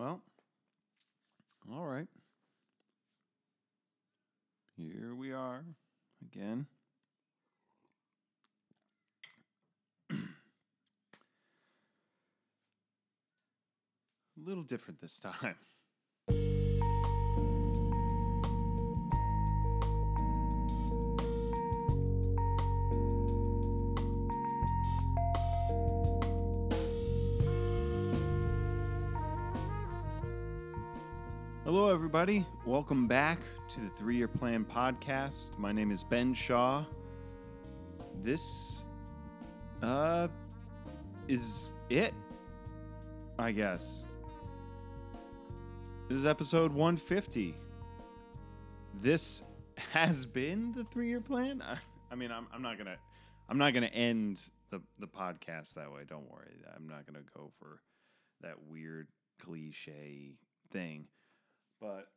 Well, all right. Here we are again. A little different this time. Hello, everybody. Welcome back to the Three Year Plan podcast. My name is Ben Shaw. This uh, is it, I guess. This is episode 150. This has been the three year plan. I, I mean, I'm, I'm not gonna, I'm not gonna end the the podcast that way. Don't worry. I'm not gonna go for that weird cliche thing. But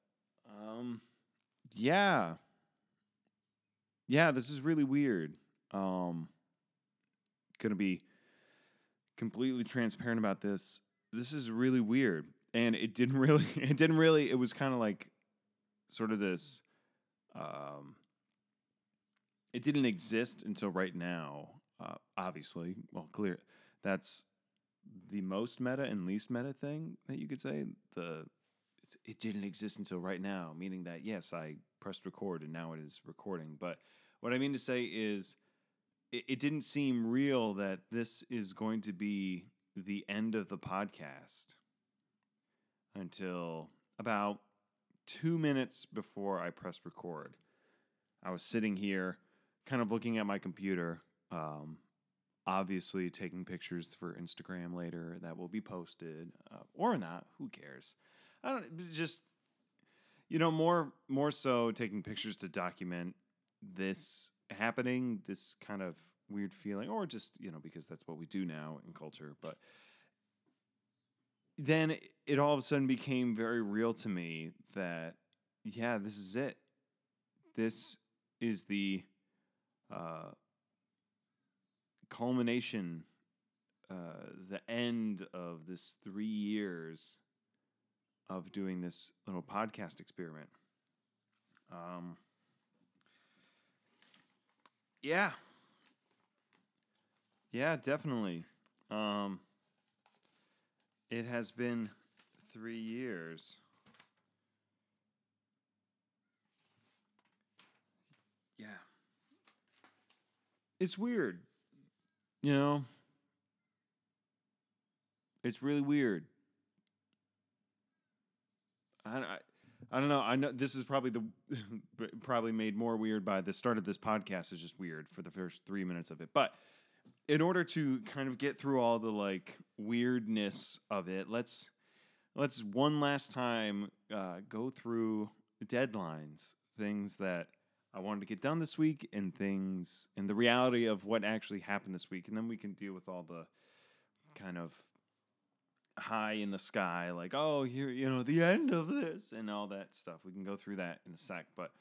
um yeah. Yeah, this is really weird. Um to be completely transparent about this. This is really weird and it didn't really it didn't really it was kind of like sort of this um it didn't exist until right now. Uh, obviously, well, clear that's the most meta and least meta thing that you could say. The it didn't exist until right now, meaning that yes, I pressed record and now it is recording. But what I mean to say is, it, it didn't seem real that this is going to be the end of the podcast until about two minutes before I pressed record. I was sitting here, kind of looking at my computer, um, obviously taking pictures for Instagram later that will be posted, uh, or not. Who cares? I don't just you know more more so taking pictures to document this happening, this kind of weird feeling, or just you know because that's what we do now in culture. But then it all of a sudden became very real to me that yeah, this is it. This is the uh, culmination, uh, the end of this three years of doing this little podcast experiment. Um, yeah. Yeah, definitely. Um, it has been three years. Yeah. It's weird. You know, it's really weird. I, I, I don't know. I know this is probably the probably made more weird by the start of this podcast is just weird for the first three minutes of it. But in order to kind of get through all the like weirdness of it, let's let's one last time uh, go through deadlines, things that I wanted to get done this week, and things and the reality of what actually happened this week, and then we can deal with all the kind of high in the sky, like, oh, here, you know, the end of this and all that stuff. We can go through that in a sec. But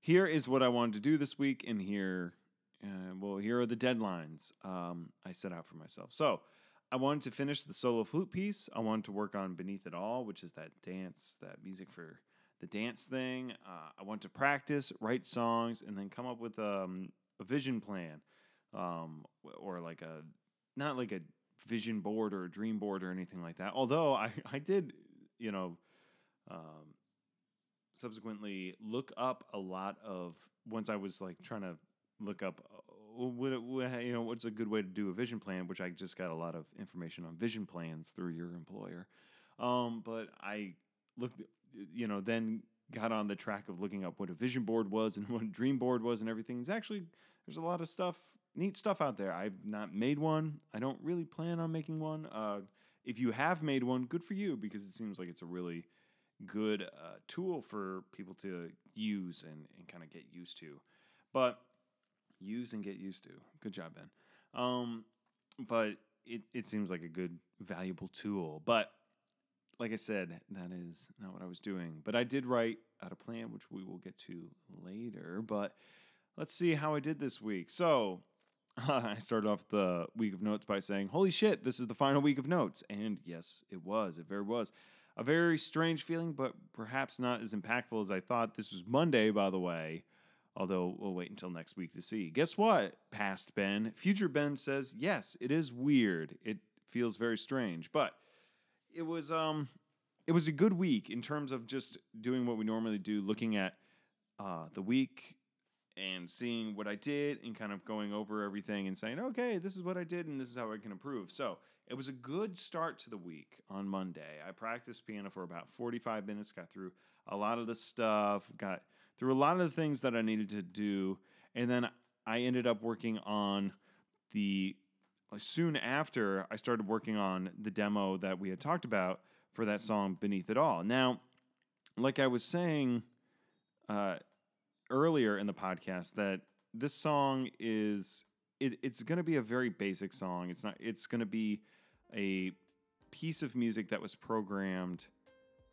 here is what I wanted to do this week, and here, uh, well, here are the deadlines um, I set out for myself. So I wanted to finish the solo flute piece. I wanted to work on Beneath It All, which is that dance, that music for the dance thing. Uh, I want to practice, write songs, and then come up with um, a vision plan um, or like a, not like a vision board or a dream board or anything like that. Although I, I did, you know, um, subsequently look up a lot of once I was like trying to look up uh, what, you know what's a good way to do a vision plan, which I just got a lot of information on vision plans through your employer. Um, but I looked, you know, then got on the track of looking up what a vision board was and what a dream board was and everything. It's actually there's a lot of stuff neat stuff out there. I've not made one. I don't really plan on making one. Uh, if you have made one, good for you because it seems like it's a really good uh, tool for people to use and, and kind of get used to. But use and get used to. Good job, Ben. Um, but it, it seems like a good, valuable tool. But like I said, that is not what I was doing. But I did write out a plan, which we will get to later. But let's see how I did this week. So I started off the week of notes by saying, Holy shit, this is the final week of notes. And yes, it was. It very was. a very strange feeling, but perhaps not as impactful as I thought. This was Monday, by the way, although we'll wait until next week to see. Guess what, past Ben? Future Ben says, yes, it is weird. It feels very strange, but it was um it was a good week in terms of just doing what we normally do, looking at uh, the week and seeing what I did and kind of going over everything and saying, okay, this is what I did and this is how I can improve. So it was a good start to the week on Monday. I practiced piano for about 45 minutes, got through a lot of the stuff, got through a lot of the things that I needed to do. And then I ended up working on the soon after I started working on the demo that we had talked about for that song Beneath It All. Now, like I was saying uh, earlier in the podcast, that this song is it, it's going to be a very basic song. It's not. It's going to be a piece of music that was programmed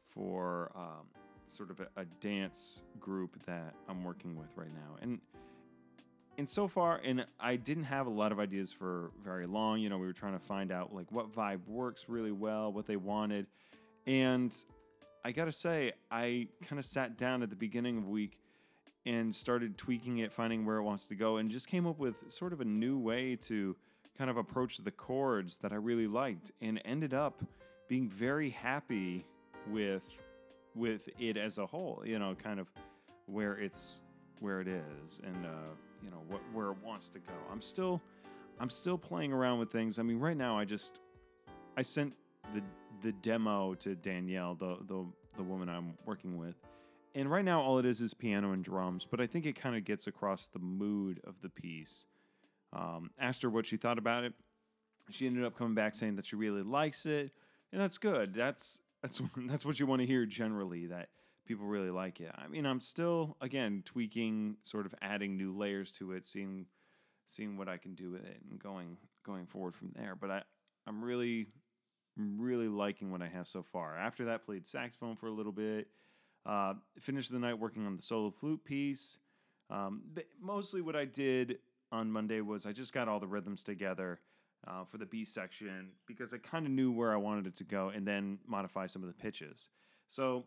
for um, sort of a, a dance group that I'm working with right now, and and so far, and I didn't have a lot of ideas for very long. You know, we were trying to find out like what vibe works really well, what they wanted, and I gotta say, I kind of sat down at the beginning of week and started tweaking it, finding where it wants to go, and just came up with sort of a new way to kind of approach the chords that I really liked, and ended up being very happy with with it as a whole. You know, kind of where it's where it is, and uh, you know what where it wants to go. I'm still I'm still playing around with things. I mean, right now I just I sent the the demo to Danielle, the the the woman I'm working with. And right now all it is is piano and drums, but I think it kind of gets across the mood of the piece. Um, asked her what she thought about it. She ended up coming back saying that she really likes it, and that's good. That's that's that's what you want to hear generally. That people really like it. I mean, I'm still again tweaking, sort of adding new layers to it, seeing seeing what I can do with it, and going going forward from there. But I I'm really really liking what I have so far. After that, played saxophone for a little bit. Uh, finished the night working on the solo flute piece. Um, mostly what I did on Monday was I just got all the rhythms together uh, for the B section because I kind of knew where I wanted it to go and then modify some of the pitches. So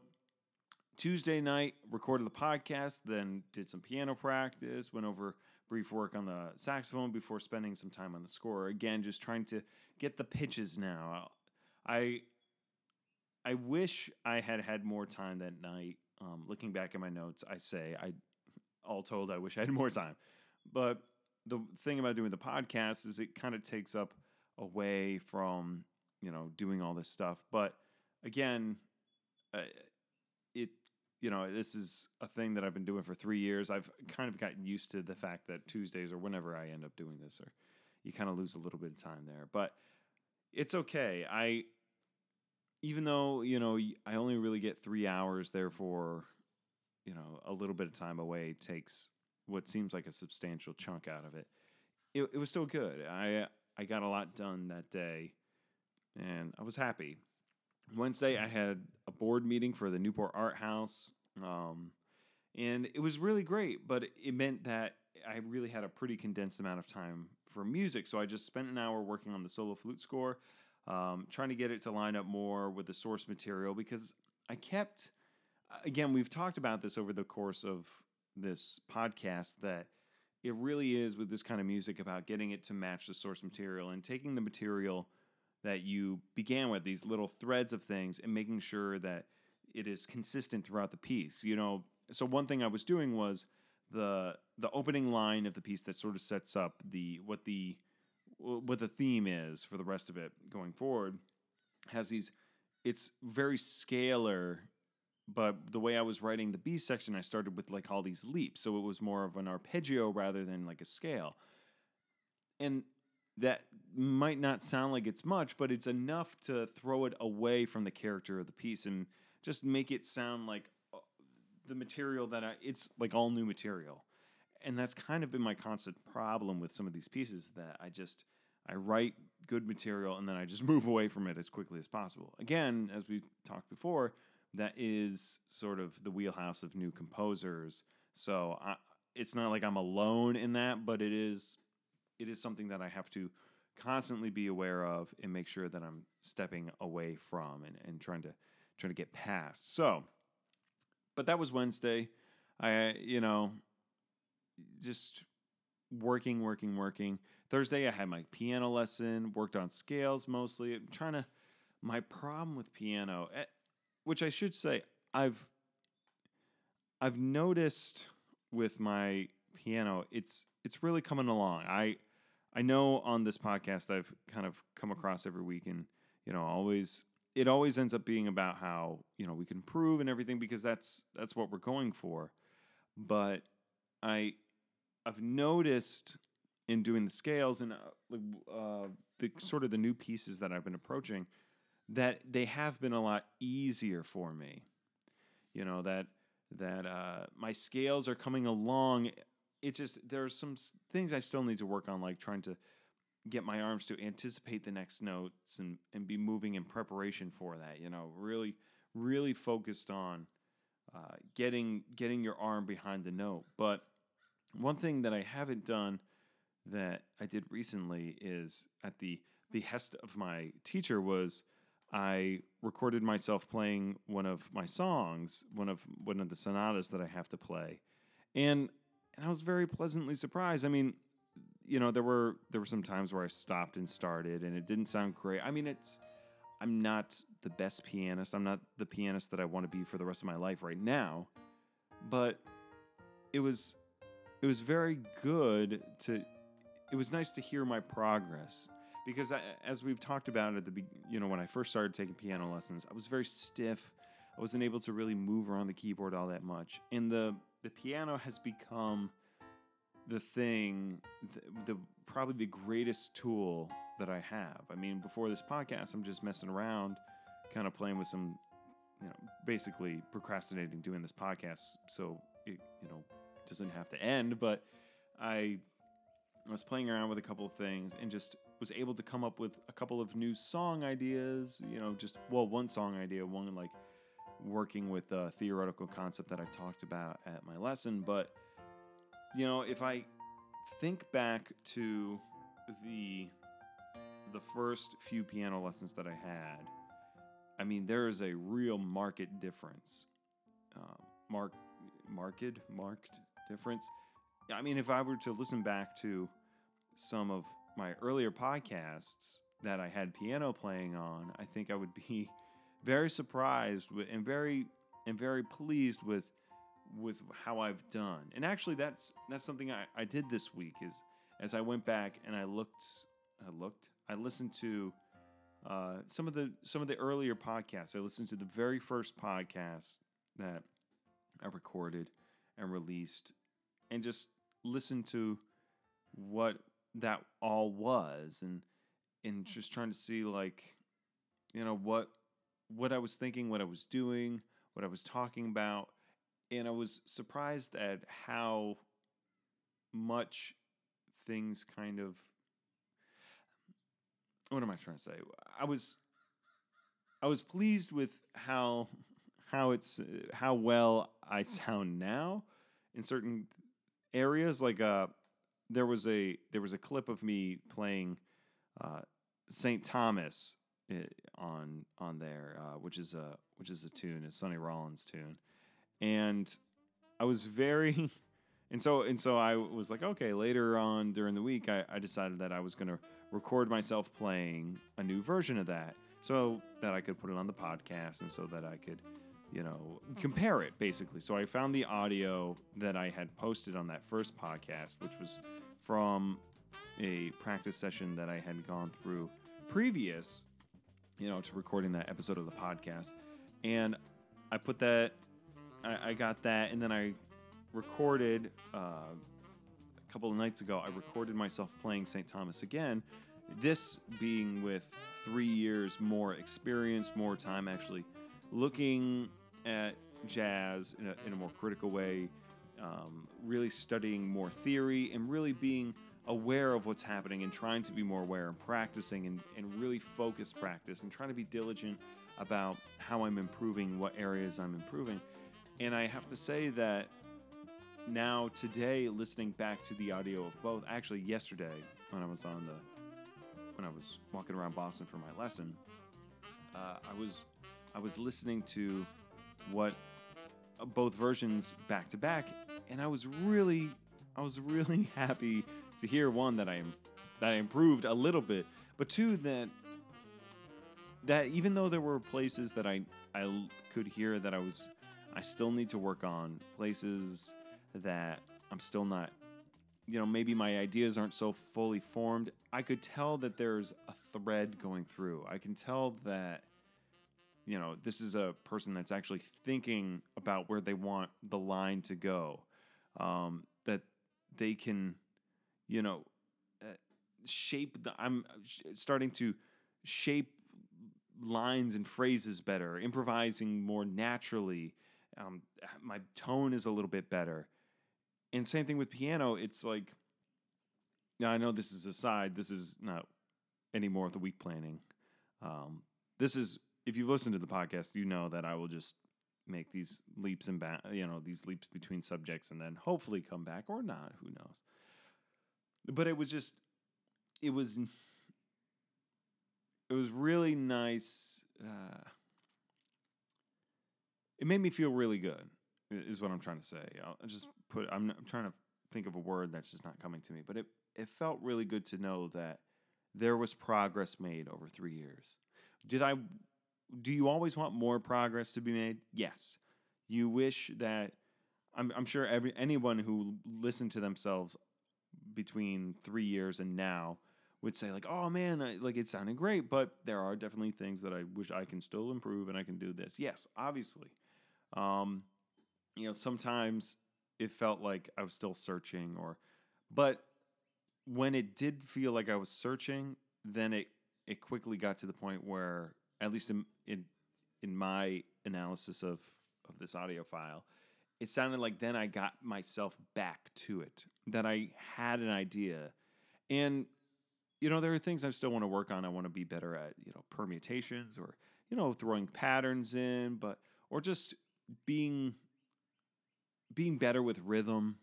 Tuesday night, recorded the podcast, then did some piano practice, went over brief work on the saxophone before spending some time on the score. Again, just trying to get the pitches now. I I wish I had had more time that night. Um, looking back at my notes, I say I all told I wish I had more time. But the thing about doing the podcast is it kind of takes up away from you know doing all this stuff. But again, uh, it you know, this is a thing that I've been doing for three years. I've kind of gotten used to the fact that Tuesdays or whenever I end up doing this, or you kind of lose a little bit of time there. But it's okay. I, even though you know, I only really get three hours, therefore, you know, a little bit of time away takes what seems like a substantial chunk out of it. It, it was still good. I I got a lot done that day, and I was happy. Wednesday, I had a board meeting for the Newport Art House, um, and it was really great. But it meant that I really had a pretty condensed amount of time for music. So I just spent an hour working on the solo flute score, um, trying to get it to line up more with the source material because I kept. Again, we've talked about this over the course of this podcast that it really is with this kind of music about getting it to match the source material and taking the material that you began with these little threads of things and making sure that it is consistent throughout the piece you know so one thing i was doing was the the opening line of the piece that sort of sets up the what the what the theme is for the rest of it going forward has these it's very scalar but the way i was writing the b section i started with like all these leaps so it was more of an arpeggio rather than like a scale and that might not sound like it's much, but it's enough to throw it away from the character of the piece and just make it sound like uh, the material that I, it's like all new material. And that's kind of been my constant problem with some of these pieces that I just I write good material and then I just move away from it as quickly as possible. Again, as we talked before, that is sort of the wheelhouse of new composers. So I, it's not like I'm alone in that, but it is it is something that I have to constantly be aware of and make sure that I'm stepping away from and, and trying to trying to get past. So, but that was Wednesday. I, you know, just working, working, working. Thursday, I had my piano lesson, worked on scales mostly. I'm trying to, my problem with piano, eh, which I should say, I've, I've noticed with my piano, it's, it's really coming along. I, I know on this podcast I've kind of come across every week and, you know, always it always ends up being about how you know we can improve and everything because that's that's what we're going for but i i've noticed in doing the scales and uh, uh, the sort of the new pieces that i've been approaching that they have been a lot easier for me you know that that uh, my scales are coming along it just there are some things i still need to work on like trying to get my arms to anticipate the next notes and, and be moving in preparation for that. You know, really, really focused on uh, getting getting your arm behind the note. But one thing that I haven't done that I did recently is at the behest of my teacher was I recorded myself playing one of my songs, one of one of the sonatas that I have to play, and and I was very pleasantly surprised. I mean, you know, there were there were some times where I stopped and started, and it didn't sound great. I mean, it's I'm not the best pianist. I'm not the pianist that I want to be for the rest of my life right now, but it was it was very good to. It was nice to hear my progress because I, as we've talked about at the you know when I first started taking piano lessons, I was very stiff. I wasn't able to really move around the keyboard all that much, and the the piano has become the thing, the, the, probably the greatest tool that I have. I mean, before this podcast, I'm just messing around, kind of playing with some, you know, basically procrastinating doing this podcast so it, you know, doesn't have to end. But I was playing around with a couple of things and just was able to come up with a couple of new song ideas. You know, just well, one song idea, one like working with a theoretical concept that I talked about at my lesson, but you know, if I think back to the the first few piano lessons that I had, I mean, there is a real market difference. Uh, mark, marked, marked difference. I mean, if I were to listen back to some of my earlier podcasts that I had piano playing on, I think I would be very surprised and very and very pleased with with how I've done. And actually, that's that's something I, I did this week. Is as I went back and I looked, I looked, I listened to uh, some of the some of the earlier podcasts. I listened to the very first podcast that I recorded and released, and just listen to what that all was, and and hmm. just trying to see like, you know what what I was thinking, what I was doing, what I was talking about. And I was surprised at how much things kind of what am I trying to say? I was I was pleased with how how it's how well I hmm. sound now in certain areas like uh there was a there was a clip of me playing uh, St. Thomas eh, on on there uh, which is a which is a tune, a Sonny Rollins tune and I was very, and so and so I was like, okay. Later on during the week, I, I decided that I was to record myself playing a new version of that, so that I could put it on the podcast, and so that I could, you know, compare it basically. So I found the audio that I had posted on that first podcast, which was from a practice session that I had gone through previous, you know, to recording that episode of the podcast, and I put that I, I got that, and then I recorded uh, a couple of nights ago. I recorded myself playing St. Thomas again. This being with three years more experience, more time actually looking at jazz in a, in a more critical way, um, really studying more theory, and really being aware of what's happening and trying to be more aware and practicing and, and really focus practice and trying to be diligent about how I'm improving, what areas I'm improving. And I have to say that now today, listening back to the audio of both, actually yesterday when I was on the when I was walking around Boston for my lesson, uh, I was I was listening to what uh, both versions back to back, and I was really, I was really happy to hear one that I am that I improved a little bit, but two that that even though there were places that I I could hear that I was I still need to work on places that I'm still not you know maybe my ideas aren't so fully formed I could tell that there's a thread going through. I can tell that you know this is a person that's actually thinking about where they want the line to go um, that they can you know uh, shape the I'm starting to shape lines and phrases better, improvising more naturally. Um, my tone is a little bit better. And same thing with piano. It's like, now I know this is aside. This is not any more of the week planning. Um, this is, if you've listened to the podcast, you know that I will just make these leaps and back, you know, these leaps between subjects and then hopefully come back or not. Who knows? But it was just, it was it was really nice. Uh, it made me feel really good, is what I'm trying to say. I'll just put. I'm, I'm trying to think of a word that's just not coming to me, but it it felt really good to know that there was progress made over three years. Did I? Do you always want more progress to be made? Yes. You wish that. I'm, I'm sure every anyone who listened to themselves between three years and now would say like, "Oh man, I, like it sounded great, but there are definitely things that I wish I can still improve and I can do this." Yes, obviously. Um, you know, sometimes it felt like I was still searching or but when it did feel like I was searching, then it it quickly got to the point where at least in in, in my analysis of of this audio file, it sounded like then I got myself back to it. That I had an idea. And you know, there are things I still want to work on. I want to be better at, you know, permutations or, you know, throwing patterns in, but or just being being better with rhythm.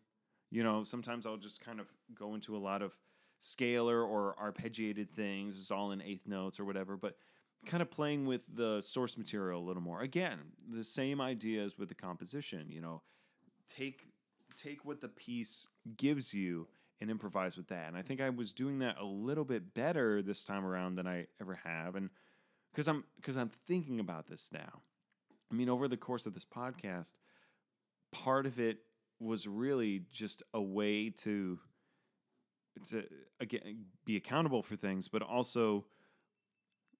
You know, sometimes I'll just kind of go into a lot of scalar or arpeggiated things. It's all in eighth notes or whatever, but kind of playing with the source material a little more. Again, the same ideas with the composition, you know, take take what the piece gives you and improvise with that. And I think I was doing that a little bit better this time around than I ever have. And because I'm because I'm thinking about this now. I mean, over the course of this podcast, part of it was really just a way to to again be accountable for things, but also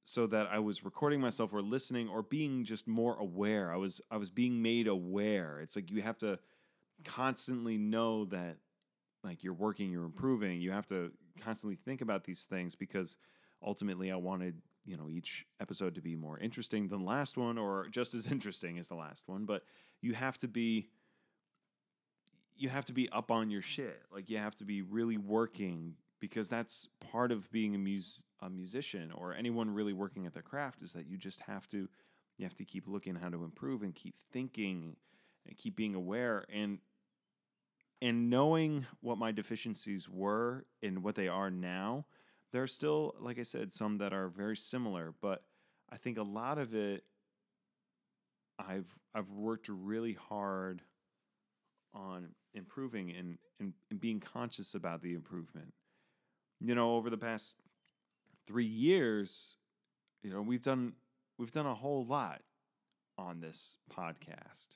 so that I was recording myself or listening or being just more aware. I was I was being made aware. It's like you have to constantly know that like you're working, you're improving. You have to constantly think about these things because ultimately I wanted, you know, each episode to be more interesting than the last one or just as interesting as the last one, but you have to be you have to be up on your shit. Like you have to be really working because that's part of being a mus- a musician or anyone really working at their craft is that you just have to you have to keep looking how to improve and keep thinking and keep being aware and and knowing what my deficiencies were and what they are now, there are still, like I said, some that are very similar, but I think a lot of it I've I've worked really hard on improving and, and, and being conscious about the improvement. You know, over the past three years, you know, we've done we've done a whole lot on this podcast.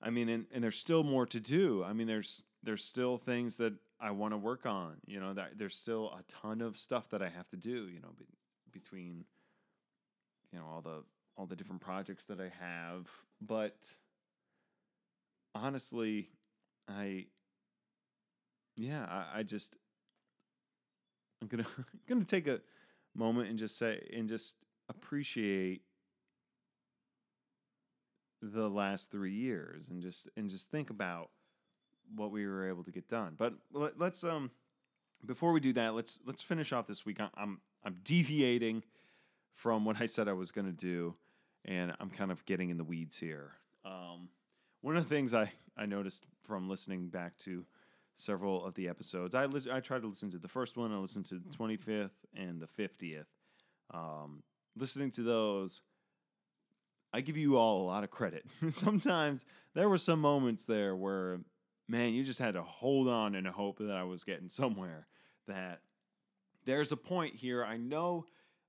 I mean, and, and there's still more to do. I mean, there's there's still things that I want to work on. You know, that there's still a ton of stuff that I have to do. You know, be, between you know all the all the different projects that I have, but honestly, I yeah, I, I just I'm gonna gonna take a moment and just say and just appreciate the last three years and just and just think about what we were able to get done. But let, us um before we do that, let's let's finish off this week. I'm I'm deviating from what I said I was going to do, and I'm kind of getting in the weeds here. Um, one of the things I I noticed from listening back to several of the episodes, I I tried to listen to the first one, I listened to the 25th and the 50th. Um, listening to those I give you all a lot of credit. Sometimes there were some moments there where, man, you just had to hold on and hope that I was getting somewhere. That there's a point here. I know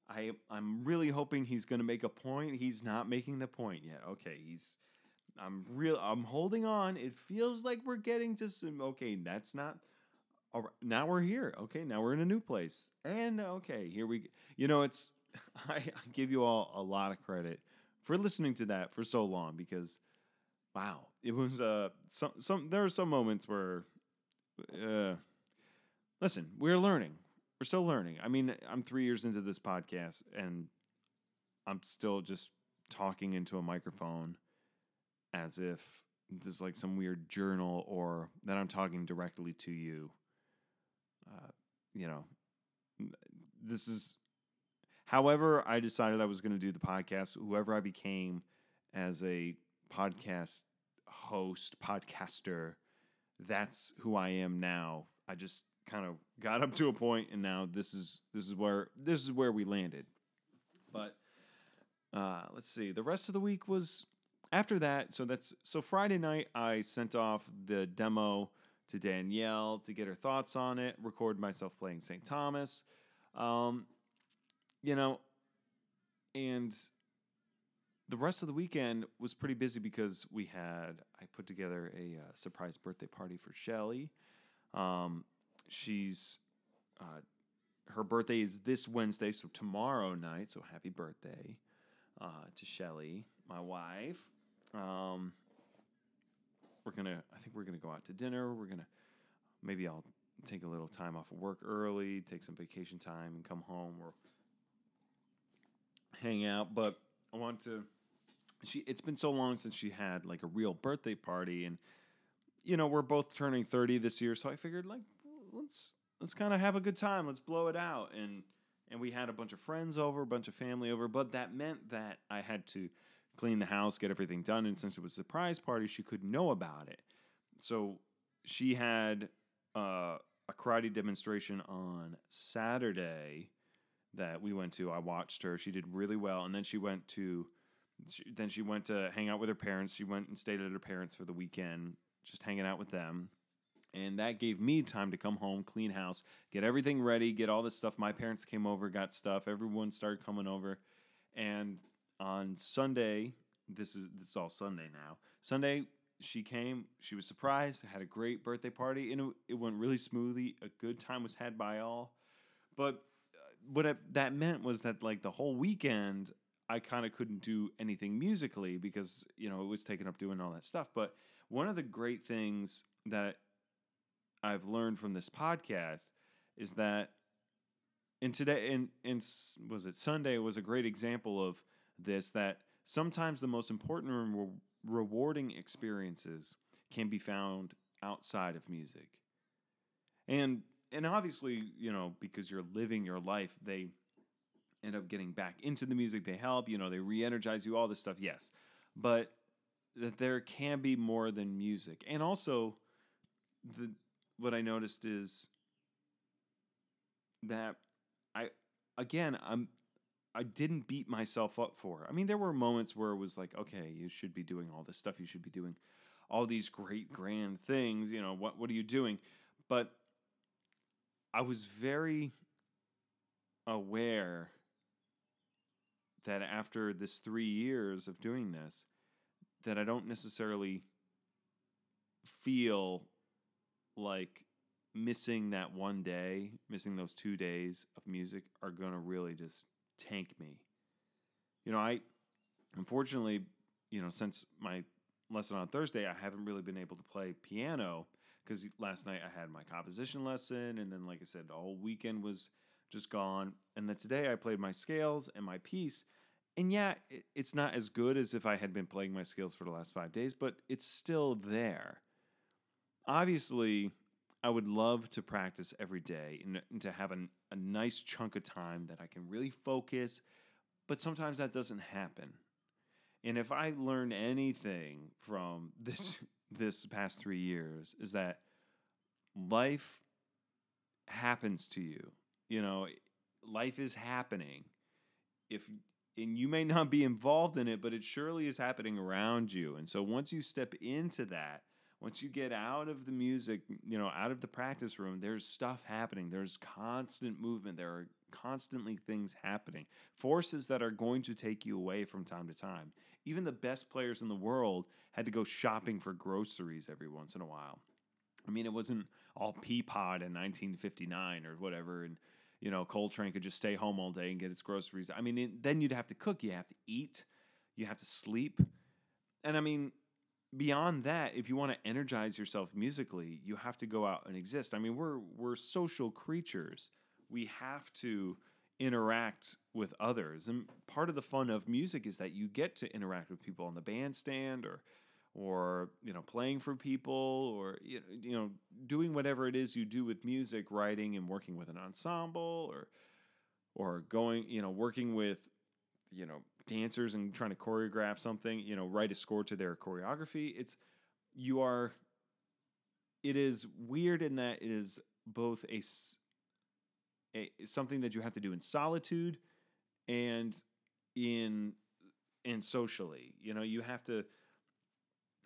I I'm really hoping he's going to make a point. He's not making the point yet. Okay, he's I'm real I'm holding on. It feels like we're getting to some okay, that's not all right, now we're here. Okay, now we're in a new place. And okay, here we you know, it's I, I give you all a lot of credit for listening to that for so long because wow, it was uh some some there are some moments where uh listen, we're learning. We're still learning. I mean, I'm 3 years into this podcast and I'm still just talking into a microphone as if this is like some weird journal or that I'm talking directly to you. Uh, you know, this is However, I decided I was going to do the podcast. Whoever I became as a podcast host, podcaster, that's who I am now. I just kind of got up to a point, and now this is this is where this is where we landed. But uh, let's see. The rest of the week was after that. So that's so Friday night. I sent off the demo to Danielle to get her thoughts on it. Record myself playing St. Thomas. Um, you know, and the rest of the weekend was pretty busy because we had I put together a uh, surprise birthday party for Shelly. Um, she's uh, her birthday is this Wednesday, so tomorrow night. So happy birthday uh, to Shelly, my wife. Um, we're gonna. I think we're gonna go out to dinner. We're gonna. Maybe I'll take a little time off of work early, take some vacation time, and come home. We're hang out, but I want to. She. It's been so long since she had like a real birthday party, and you know we're both turning thirty this year, so I figured like let's let's kind of have a good time. Let's blow it out, and and we had a bunch of friends over, a bunch of family over, but that meant that I had to clean the house, get everything done, and since it was a surprise party, she couldn't know about it. So she had uh, a karate demonstration on Saturday that we went to. I watched her. She did really well, and then she went to. She, then she went to hang out with her parents. She went and stayed at her parents for the weekend, just hanging out with them. And that gave me time to come home, clean house, get everything ready, get all this stuff. My parents came over, got stuff. Everyone started coming over. And on Sunday, this is this is all Sunday now. Sunday, she came. She was surprised. Had a great birthday party, and it, it went really smoothly. A good time was had by all. But uh, what it, that meant was that like the whole weekend I kind of couldn't do anything musically because you know it was taken up doing all that stuff. But one of the great things that I've learned from this podcast is that and today and and was it Sunday was a great example of this that sometimes the most important and re- rewarding experiences can be found outside of music. And and obviously, you know, because you're living your life, they end up getting back into the music. They help, you know, they re-energize you, all this stuff. Yes, but that there can be more than music, and also the what I noticed is that I again I'm I didn't beat myself up for. I mean, there were moments where it was like, okay, you should be doing all this stuff. You should be doing all these great grand things. You know, what what are you doing? But I was very aware that after this three years of doing this, that I don't necessarily feel like missing that one day, missing those two days of music are going to really just tank me. You know, I unfortunately, you know, since my lesson on Thursday, I haven't really been able to play piano because last night I had my composition lesson, and then, like I said, whole weekend was just gone. And then today I played my scales and my piece. And yeah, it, it's not as good as if I had been playing my scales for the last five days, but it's still there. Obviously, I would love to practice every day and, and to have an, a nice chunk of time that I can really focus, but sometimes that doesn't happen. And if I learn anything from this this past three years is that life happens to you. You know, life is happening. If and you may not be involved in it, but it surely is happening around you. And so once you step into that, once you get out of the music, you know, out of the practice room, there's stuff happening. There's constant movement. There are constantly things happening, forces that are going to take you away from time to time. Even the best players in the world had to go shopping for groceries every once in a while. I mean, it wasn't all Peapod in 1959 or whatever, and you know, Coltrane could just stay home all day and get his groceries. I mean, it, then you'd have to cook, you have to eat, you have to sleep, and I mean, beyond that, if you want to energize yourself musically, you have to go out and exist. I mean, we're we're social creatures. We have to interact with others. And part of the fun of music is that you get to interact with people on the bandstand or or you know playing for people or you know doing whatever it is you do with music writing and working with an ensemble or or going you know working with you know dancers and trying to choreograph something you know write a score to their choreography it's you are it is weird in that it is both a, a something that you have to do in solitude and in and socially you know you have to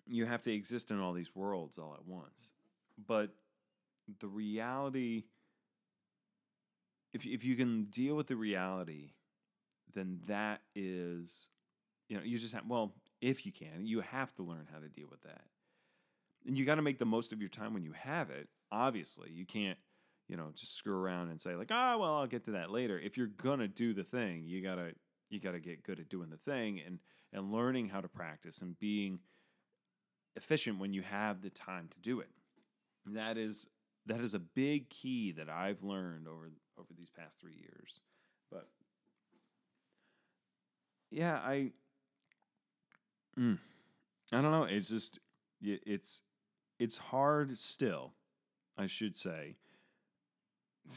you have to exist in all these worlds all at once. But the reality, if if you can deal with the reality, then that is, you know, you just have. Well, if you can, you have to learn how to deal with that, and you got to make the most of your time when you have it. Obviously, you can't, you know, just screw around and say like, ah, oh, well, I'll get to that later. If you're gonna do the thing, you gotta you gotta get good at doing the thing and and learning how to practice and being efficient when you have the time to do it. that is that is a big key that I've learned over over these past 3 years. But yeah, I mm, I don't know, it's just it's it's hard still, I should say,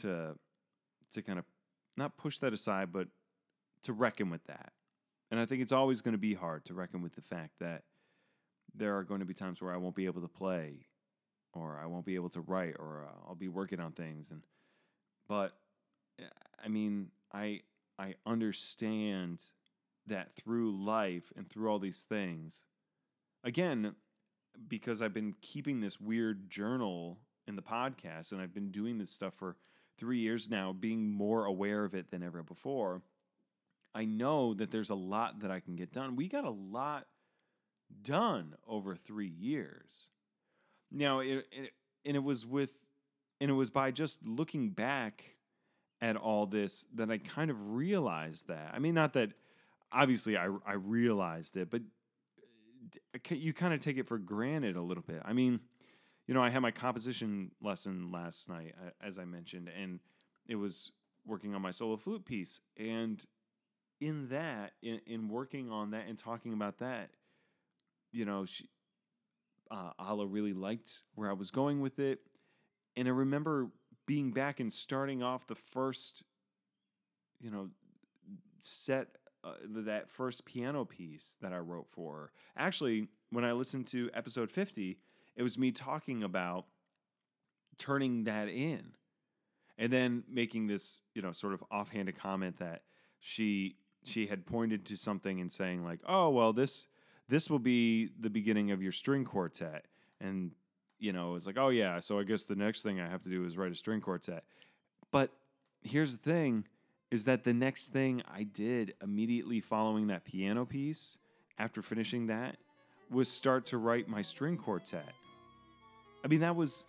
to to kind of not push that aside, but to reckon with that. And I think it's always going to be hard to reckon with the fact that there are going to be times where I won't be able to play or I won't be able to write or uh, I'll be working on things and but eh, I mean I I understand that through life and through all these things again because I've been keeping this weird journal in the podcast and I've been doing this stuff for 3 years now being more aware of it than ever before I know that there's a lot that I can get done. We got a lot done over three years. Now, it, it, and it was with, and it was by just looking back at all this that I kind of realized that. I mean, not that obviously I, I realized it, but you kind of take it for granted a little bit. I mean, you know, I had my composition lesson last night, as I mentioned, and it was working on my solo flute piece. And in that, in, in working on that and talking about that, you know, she, uh, Ala really liked where I was going with it. And I remember being back and starting off the first, you know, set uh, that first piano piece that I wrote for her. Actually, when I listened to episode 50, it was me talking about turning that in and then making this, you know, sort of offhanded comment that she she had pointed to something and saying like, "Oh, well, this this will be the beginning of your string quartet. And, you know, it's like, oh, yeah, so I guess the next thing I have to do is write a string quartet. But here's the thing is that the next thing I did immediately following that piano piece, after finishing that, was start to write my string quartet. I mean, that was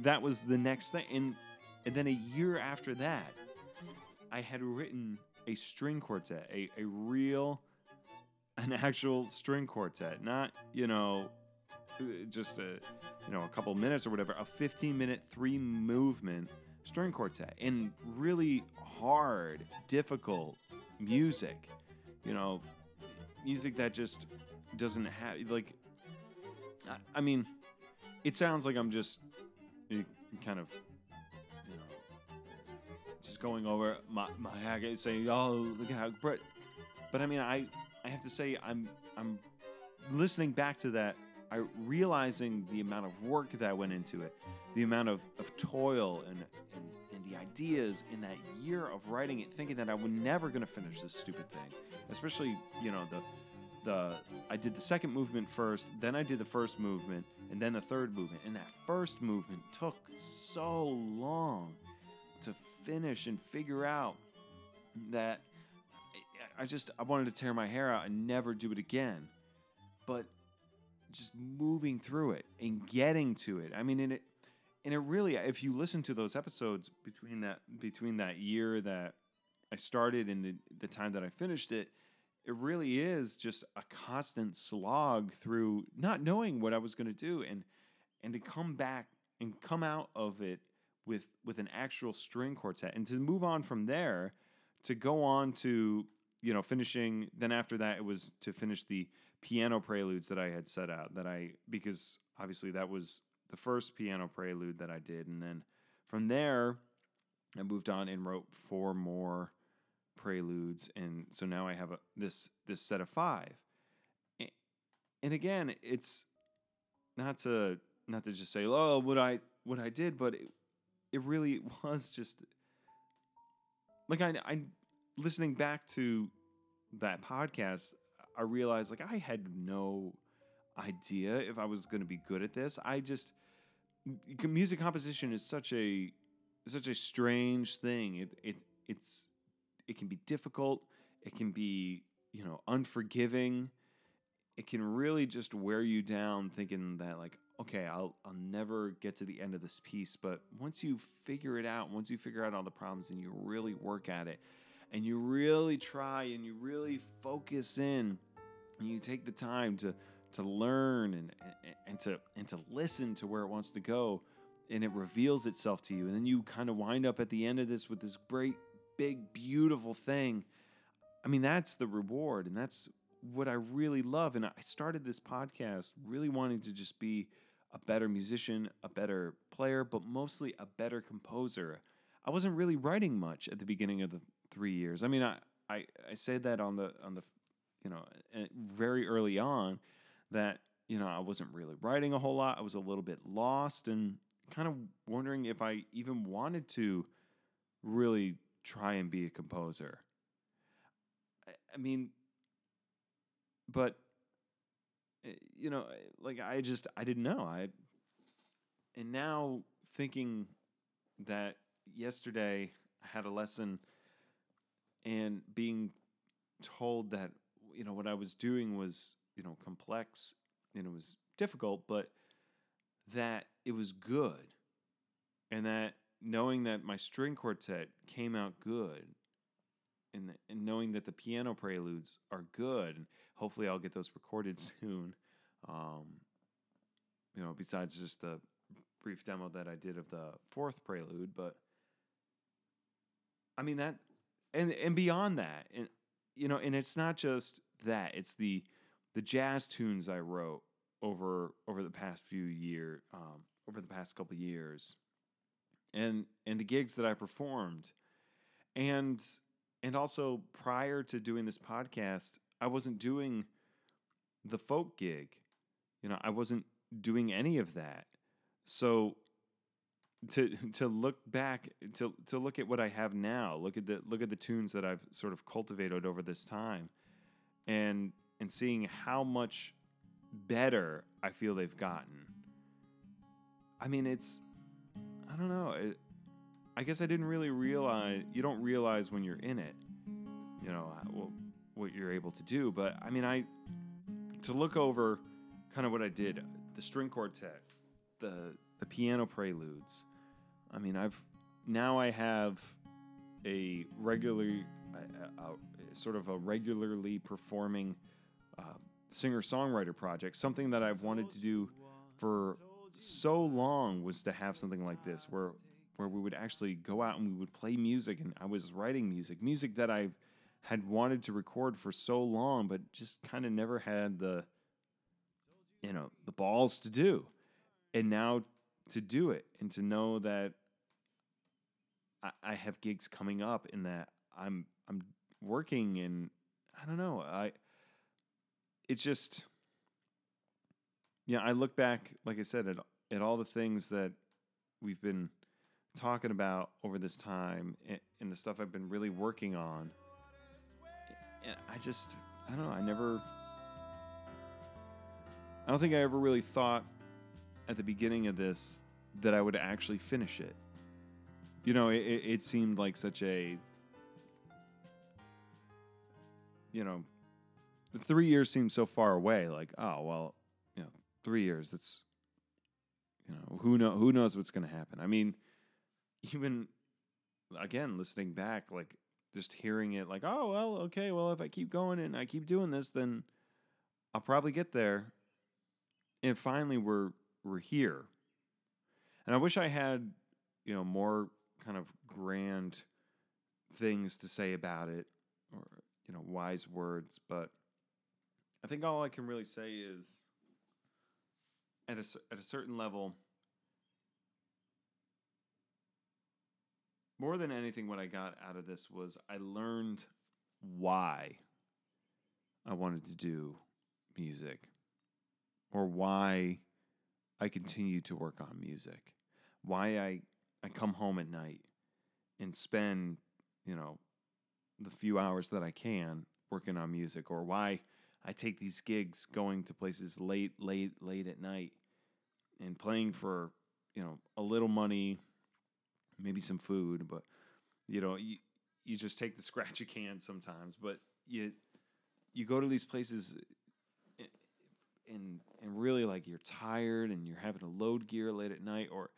that was the next thing. And and then a year after that, I had written a string quartet, a, a real an actual string quartet, not, you know, uh, just a, you know, a couple minutes or whatever, a 15 minute, three movement string quartet and really hard, difficult music, you know, music that just doesn't have, like, I mean, it sounds like I'm just eh, kind of, you know, just going over my, my saying, oh, look at how, but, but I mean, I, I have to say I'm I'm listening back to that, I realizing the amount of work that went into it, the amount of, of toil and, and and the ideas in that year of writing it, thinking that I was never going to finish this stupid thing. Especially, you know, the the I did the second movement first, then I did the first movement, and then the third movement. And that first movement took so long to finish and figure out that I just I wanted to tear my hair out and never do it again. But just moving through it and getting to it. I mean, and it and it really if you listen to those episodes between that between that year that I started and the the time that I finished it, it really is just a constant slog through not knowing what I was going to do and and to come back and come out of it with with an actual string quartet and to move on from there to go on to you know finishing then after that it was to finish the piano preludes that I had set out that I because obviously that was the first piano prelude that I did and then from there I moved on and wrote four more preludes and so now I have a, this this set of 5 and again it's not to not to just say oh what I what I did but it, it really was just like I I listening back to that podcast I realized like I had no idea if I was going to be good at this. I just music composition is such a such a strange thing. It it it's it can be difficult. It can be you know unforgiving. It can really just wear you down, thinking that like okay, I'll I'll never get to the end of this piece. But once you figure it out, once you figure out all the problems and you really work at it, and you really try and you really focus in and you take the time to to learn and, and, and to and to listen to where it wants to go and it reveals itself to you. And then you kind of wind up at the end of this with this great big beautiful thing. I mean that's the reward and that's what i really love. And i started this podcast really wanting to just be a better musician a better player but mostly a better composer. I wasn't really writing much at the beginning of the three years. I mean i i, I say that on the on the you know, eh, very early on that, you know, I wasn't really writing a whole lot. I was a little bit lost and kind of wondering if I even wanted to really try and be a composer. I mean, but eh, you know, eh, like I just I didn't know. I and now thinking that yesterday I had a lesson and being told that you know, what I was doing was, you know, complex and it was difficult, but that it was good. And that knowing that my string quartet came out good and, and knowing that the piano preludes are good, and hopefully I'll get those recorded soon. Um, you know, besides just the brief demo that I did of the fourth prelude, but I mean that, and and beyond that, and you know, and it's not just that. It's the the jazz tunes I wrote over over the past few year, um, over the past couple years, and and the gigs that I performed, and and also prior to doing this podcast, I wasn't doing the folk gig. You know, I wasn't doing any of that. So to to look back to to look at what I have now, look at the look at the tunes that I've sort of cultivated over this time and and seeing how much better I feel they've gotten. I mean, it's I don't know. It, I guess I didn't really realize you don't realize when you're in it, you know, what, what you're able to do. But I mean, I to look over kind of what I did, the string quartet, the the piano preludes. I mean, I've now I have a regularly a, a, sort of a regularly performing uh, singer songwriter project. Something that I've wanted to do for so long was to have something like this, where where we would actually go out and we would play music, and I was writing music, music that I had wanted to record for so long, but just kind of never had the you know the balls to do, and now to do it and to know that I, I have gigs coming up and that I'm I'm working and I don't know. I it's just yeah, I look back like I said at at all the things that we've been talking about over this time and, and the stuff I've been really working on. And I just, I don't know, I never, I don't think I ever really thought at the beginning of this that I would actually finish it. You know, it, it seemed like such a, you know, the three years seemed so far away. Like, oh well, you know, three years. That's, you know, who know who knows what's going to happen. I mean, even again, listening back, like just hearing it, like, oh well, okay, well, if I keep going and I keep doing this, then I'll probably get there. And finally, we're we're here. And I wish I had, you know, more kind of grand things to say about it or, you know, wise words. But I think all I can really say is at a, at a certain level, more than anything, what I got out of this was I learned why I wanted to do music or why I continue to work on music, why I, I come home at night and spend, you know, the few hours that I can working on music, or why I take these gigs going to places late, late, late at night and playing for, you know, a little money, maybe some food, but, you know, you, you just take the scratch you can sometimes, but you, you go to these places eh, and and really like you're tired and you're having to load gear late at night or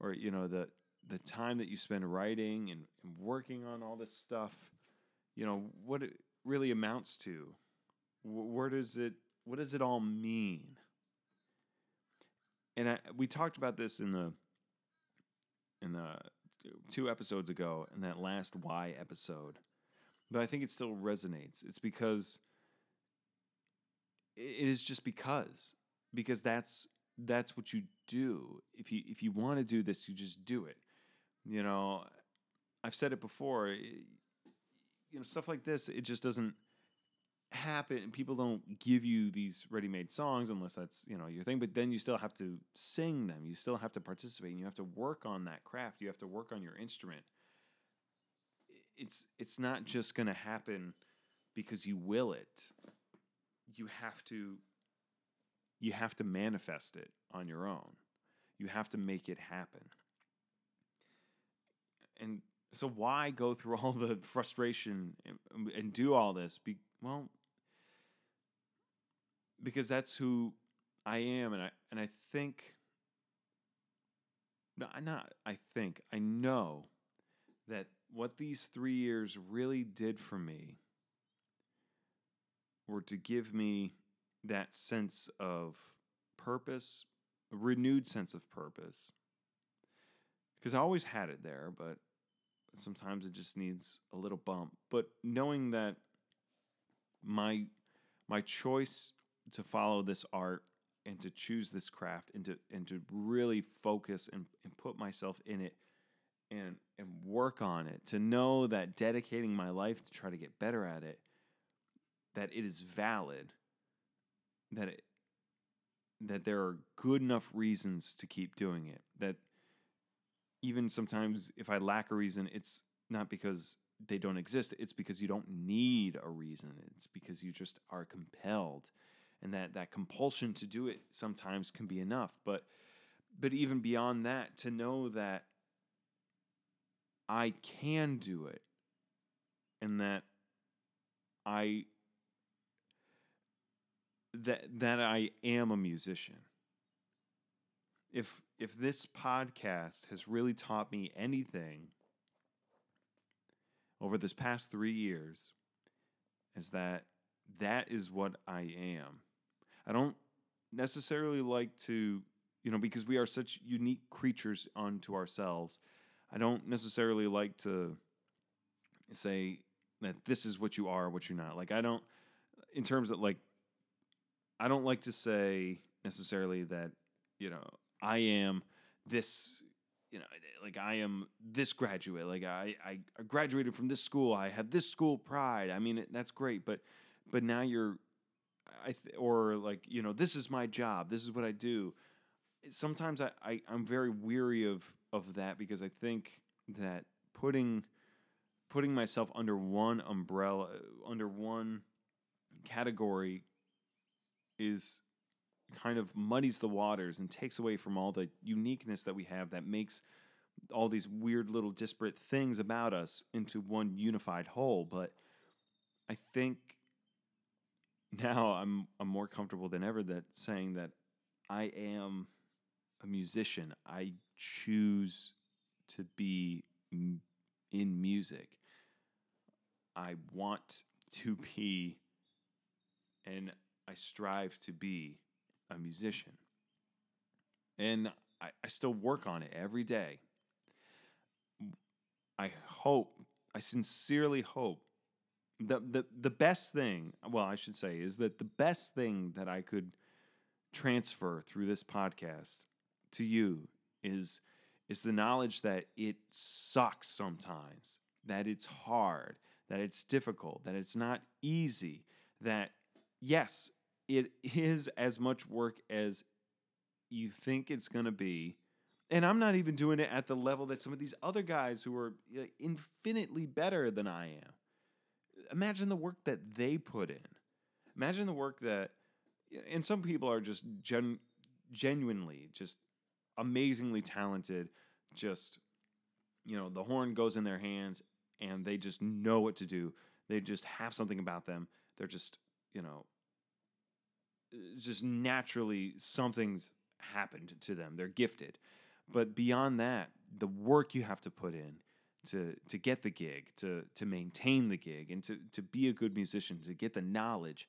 or you know the the time that you spend writing and, and working on all this stuff you know what it really amounts to. Where does it what does it all mean? And I, we talked about this in the in the two episodes ago in that last why episode but i think it still resonates. It's because it is just because because that's that's what you do. If you if you want to do this you just do it. You know i've said it before you know stuff like this it just doesn't happen and people don't give you these ready-made songs unless that's you know your thing but then you still have to sing them you still have to participate and you have to work on that craft you have to work on your instrument it's it's not just going to happen because you will it you have to you have to manifest it on your own. You have to make it happen. And so why go through all the frustration and, um, and do all this? Be, well, because that's who I am and I and I think no, not I think I know that what these 3 years really did for me were to give me that sense of purpose, a renewed sense of purpose. Because I always had it there, but sometimes it just needs a little bump. But knowing that my my choice to follow this art and to choose this craft and to and to really focus and, and put myself in it and and work on it, to know that dedicating my life to try to get better at it that it is valid, that it, that there are good enough reasons to keep doing it. That even sometimes if I lack a reason, it's not because they don't exist. It's because you don't need a reason. It's because you just are compelled. And that that compulsion to do it sometimes can be enough. But but even beyond that, to know that I can do it and that I that that I am a musician. If if this podcast has really taught me anything over this past 3 years is that that is what I am. I don't necessarily like to, you know, because we are such unique creatures unto ourselves. I don't necessarily like to say that this is what you are, what you're not. Like I don't in terms of like I don't like to say necessarily that you know I am this you know like I am this graduate. Like I I graduated from this school. I have this school pride. I mean that's great but but now you're I th- or like you know this is my job. This is what I do. Sometimes I, I I'm very weary of of that because I think that putting putting myself under one umbrella, under one category, is kind of muddies the waters and takes away from all the uniqueness that we have that makes all these weird little disparate things about us into one unified whole. But I think now I'm I'm more comfortable than ever that saying that I am a musician. I choose to be in music. I want to be and I strive to be a musician. And I, I still work on it every day. I hope, I sincerely hope the, the the best thing, well, I should say, is that the best thing that I could transfer through this podcast to you is is the knowledge that it sucks sometimes, that it's hard, that it's difficult, that it's not easy, that yes, it is as much work as you think it's going to be. And I'm not even doing it at the level that some of these other guys who are infinitely better than I am imagine the work that they put in. Imagine the work that, and some people are just gen, genuinely just amazingly talented. Just, you know, the horn goes in their hands and they just know what to do. They just have something about them. They're just, you know, just naturally something's happened to them. They're gifted. But beyond that, the work you have to put in to to get the gig, to to maintain the gig, and to to be a good musician, to get the knowledge,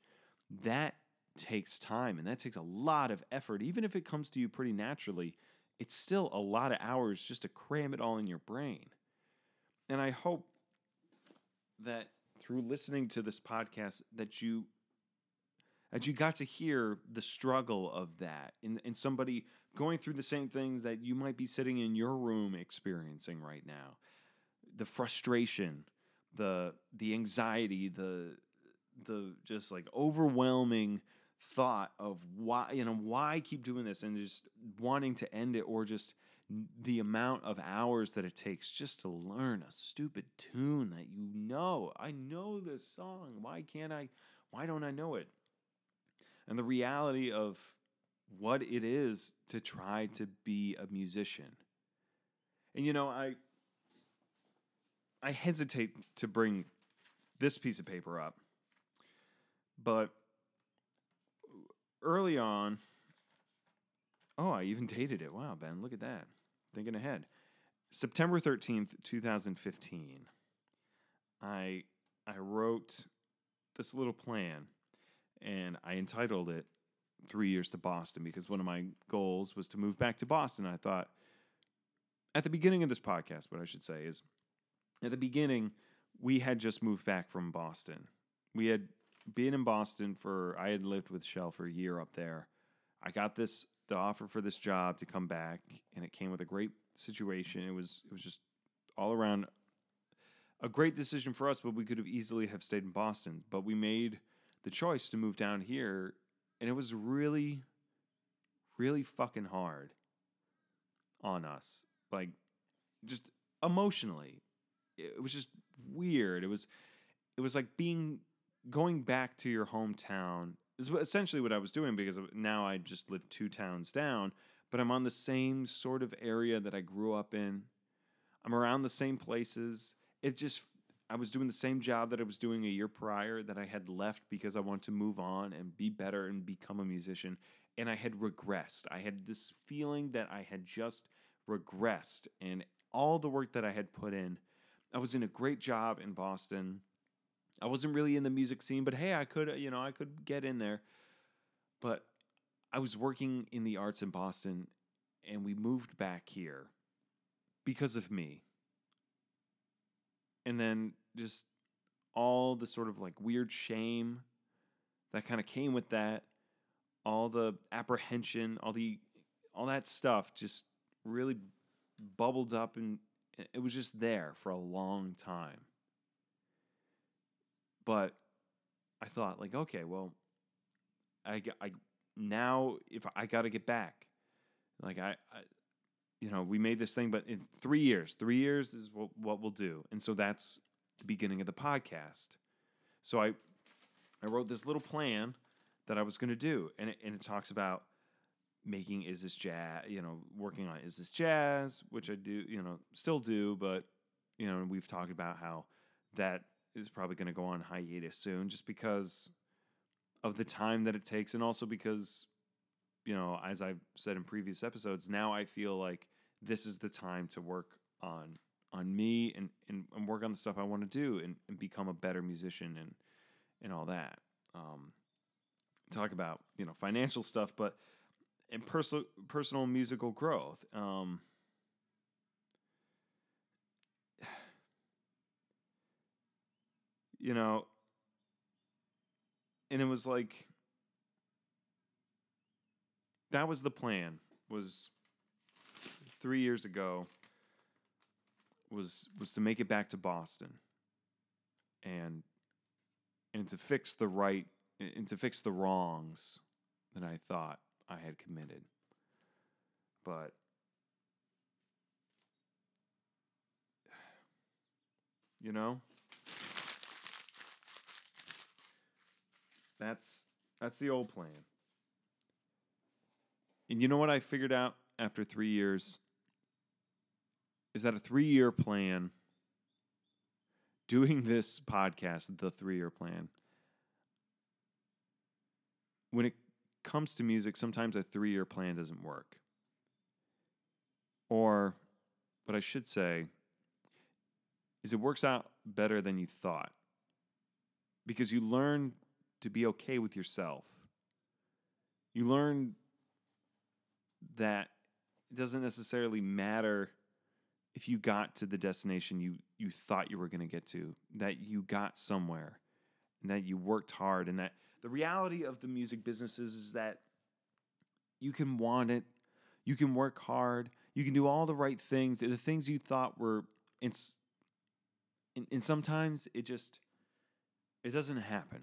that takes time and that takes a lot of effort. Even if it comes to you pretty naturally, it's still a lot of hours just to cram it all in your brain. And I hope that through listening to this podcast that you that you got to hear the struggle of that and, and somebody going through the same things that you might be sitting in your room experiencing right now the frustration, the the anxiety, the the just like overwhelming thought of why you know why keep doing this and just wanting to end it or just the amount of hours that it takes just to learn a stupid tune that you know. I know this song. Why can't I why don't I know it? And the reality of what it is to try to be a musician. And you know, I I hesitate to bring this piece of paper up, but early on, oh, I even dated it. Wow, Ben, look at that. Thinking ahead. September 13th, 2015. I I wrote this little plan and I entitled it 3 years to Boston because one of my goals was to move back to Boston. I thought at the beginning of this podcast what I should say is at the beginning, we had just moved back from Boston. We had been in Boston for, I had lived with Shell for a year up there. I got this, the offer for this job to come back, and it came with a great situation. It was, it was just all around a great decision for us, but we could have easily have stayed in Boston. But we made the choice to move down here, and it was really, really fucking hard on us. Like, just emotionally it was just weird. It was it was like being going back to your hometown is essentially what I was doing because now I just live two towns down, but I'm on the same sort of area that I grew up in. I'm around the same places. It just I was doing the same job that I was doing a year prior that I had left because I wanted to move on and be better and become a musician and I had regressed. I had this feeling that I had just regressed and all the work that I had put in I was in a great job in Boston. I wasn't really in the music scene, but hey, I could, you know, I could get in there. But I was working in the arts in Boston and we moved back here because of me. And then just all the sort of like weird shame that kind of came with that, all the apprehension, all the all that stuff just really bubbled up and it was just there for a long time. But I thought, like, okay, well, I, I now if I got to get back, like I, I, you know, we made this thing, but in three years, three years is what, what we'll do. And so that's the beginning of the podcast. So I, I wrote this little plan that I was going to do, and it, and it talks about making is this jazz, you know, working on is this jazz, which I do, you know, still do, but you know, we've talked about how that is probably going to go on hiatus soon, just because of the time that it takes, and also because, you know, as I've said in previous episodes, now I feel like this is the time to work on on me and, and, and work on the stuff I want to do and, and become a better musician and and all that. Um, talk about you know financial stuff, but and personal personal musical growth. Um, you know, and it was like that was the plan was three years ago was was to make it back to Boston and and to fix the right and to fix the wrongs that I thought I had committed. But you know that's that's the old plan. And you know what I figured out after 3 years is that a 3-year plan doing this podcast the 3-year plan when it comes to music, sometimes a three year plan doesn't work. Or, what I should say is it works out better than you thought because you learn to be okay with yourself. You learn that it doesn't necessarily matter if you got to the destination you, you thought you were going to get to, that you got somewhere and that you worked hard and that the reality of the music business is, is that you can want it, you can work hard, you can do all the right things, the things you thought were, and, and sometimes it just, it doesn't happen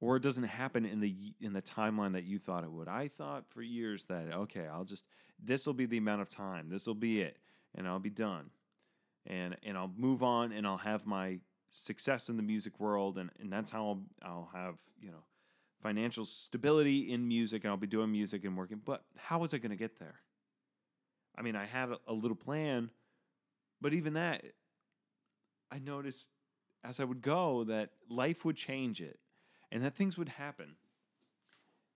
or it doesn't happen in the in the timeline that you thought it would. I thought for years that okay, I'll just this will be the amount of time. This will be it and I'll be done. And and I'll move on and I'll have my success in the music world, and, and that's how I'll, I'll have you know financial stability in music, and I'll be doing music and working. But how was I going to get there? I mean, I had a, a little plan, but even that, I noticed as I would go that life would change it, and that things would happen,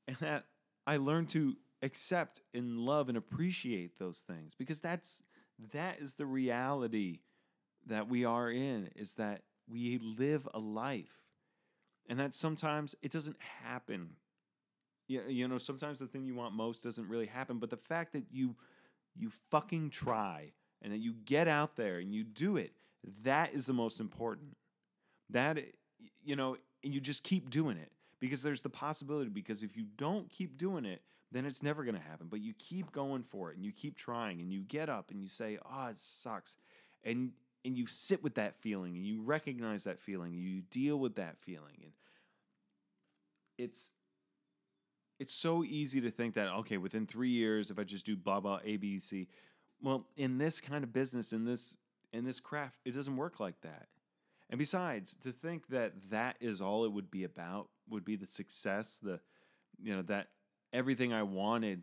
and that I learned to accept and love and appreciate those things because that's that is the reality that we are in is that we live a life. And that sometimes it doesn't happen. You, know, sometimes the thing you want most doesn't really happen, but the fact that you you fucking try and that you get out there and you do it, that is the most important. That you know, and you just keep doing it because there's the possibility because if you don't keep doing it, then it's never going to happen. But you keep going for it and you keep trying and you get up and you say, "Oh, it sucks." And and you sit with that feeling and you recognize that feeling and you deal with that feeling and it's it's so easy to think that okay within three years if i just do blah blah a b c well in this kind of business in this in this craft it doesn't work like that and besides to think that that is all it would be about would be the success the you know that everything i wanted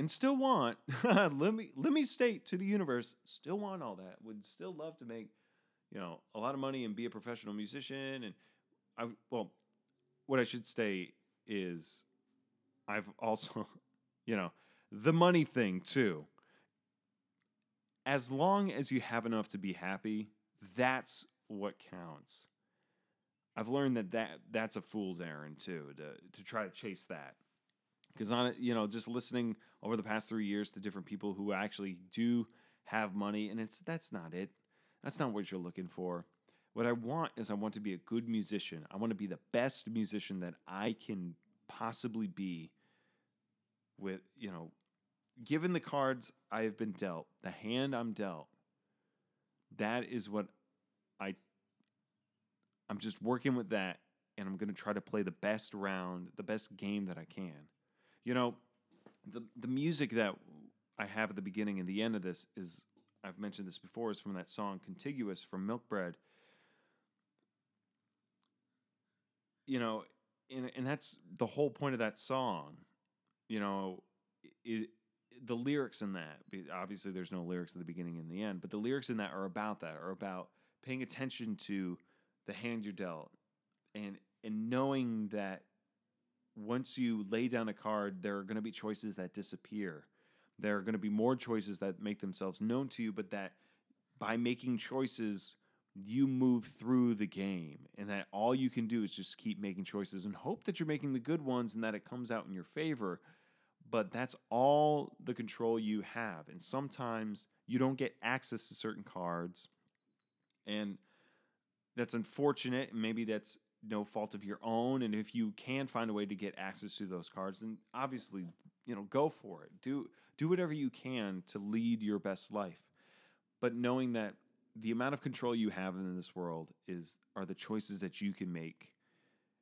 and still want. Let me let me state to the universe still want all that would still love to make you know a lot of money and be a professional musician. And i well what i should say is i've also you know the money thing too. As long as you have enough to be happy that's what counts. I've learned that, that that's a fool's errand too to to try to chase that because on it, you know, just listening over the past three years to different people who actually do have money, and it's that's not it. That's not what you're looking for. What I want is I want to be a good musician. I want to be the best musician that I can possibly be with, you know, given the cards I have been dealt, the hand I'm dealt. That is what I I'm just working with that and I'm going to try to play the best round, the best game that I can. You know, the the music that I have at the beginning and the end of this is I've mentioned this before is from that song Contiguous from Milk Bread. You know, and, and that's the whole point of that song. You know, it, the lyrics in that obviously there's no lyrics at the beginning and the end, but the lyrics in that are about that, are about paying attention to the hand you're dealt and and knowing that once you lay down a card, there are going to be choices that disappear. There are going to be more choices that make themselves known to you, but that by making choices, you move through the game. And that all you can do is just keep making choices and hope that you're making the good ones and that it comes out in your favor. But that's all the control you have. And sometimes you don't get access to certain cards. And that's unfortunate. Maybe that's no fault of your own and if you can find a way to get access to those cards then obviously you know go for it. Do do whatever you can to lead your best life. But knowing that the amount of control you have in this world is are the choices that you can make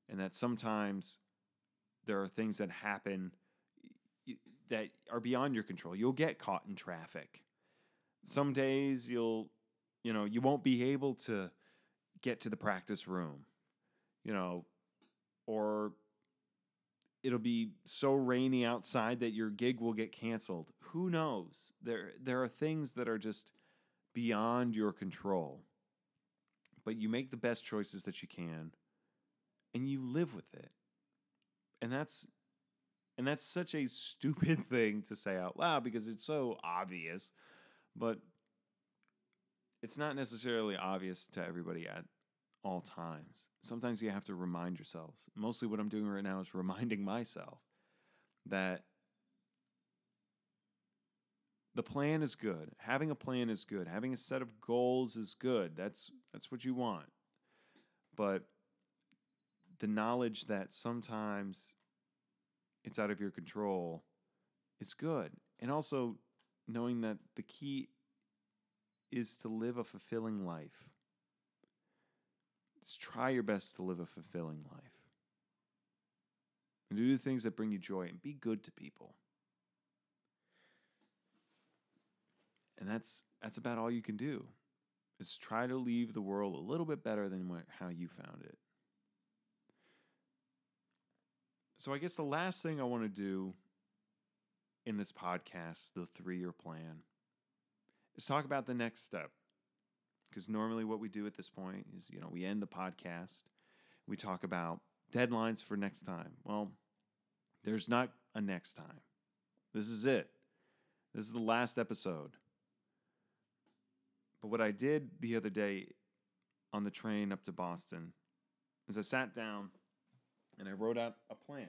and that sometimes there are things that happen that are beyond your control. You'll get caught in traffic. Some days you'll you know you won't be able to get to the practice room you know, or it'll be so rainy outside that your gig will get canceled. Who knows? There there are things that are just beyond your control. But you make the best choices that you can and you live with it. And that's and that's such a stupid thing to say out loud because it's so obvious, but it's not necessarily obvious to everybody at all times. Sometimes you have to remind yourselves. Mostly what I'm doing right now is reminding myself that the plan is good. Having a plan is good. Having a set of goals is good. That's that's what you want. But the knowledge that sometimes it's out of your control is good. And also knowing that the key is to live a fulfilling life. Try your best to live a fulfilling life. And do the things that bring you joy and be good to people. And that's that's about all you can do. Is try to leave the world a little bit better than what, how you found it. So I guess the last thing I want to do in this podcast, the 3-year plan, is talk about the next step because normally what we do at this point is you know we end the podcast we talk about deadlines for next time. Well there's not a next time. This is it. This is the last episode. But what i did the other day on the train up to boston is i sat down and i wrote out a plan.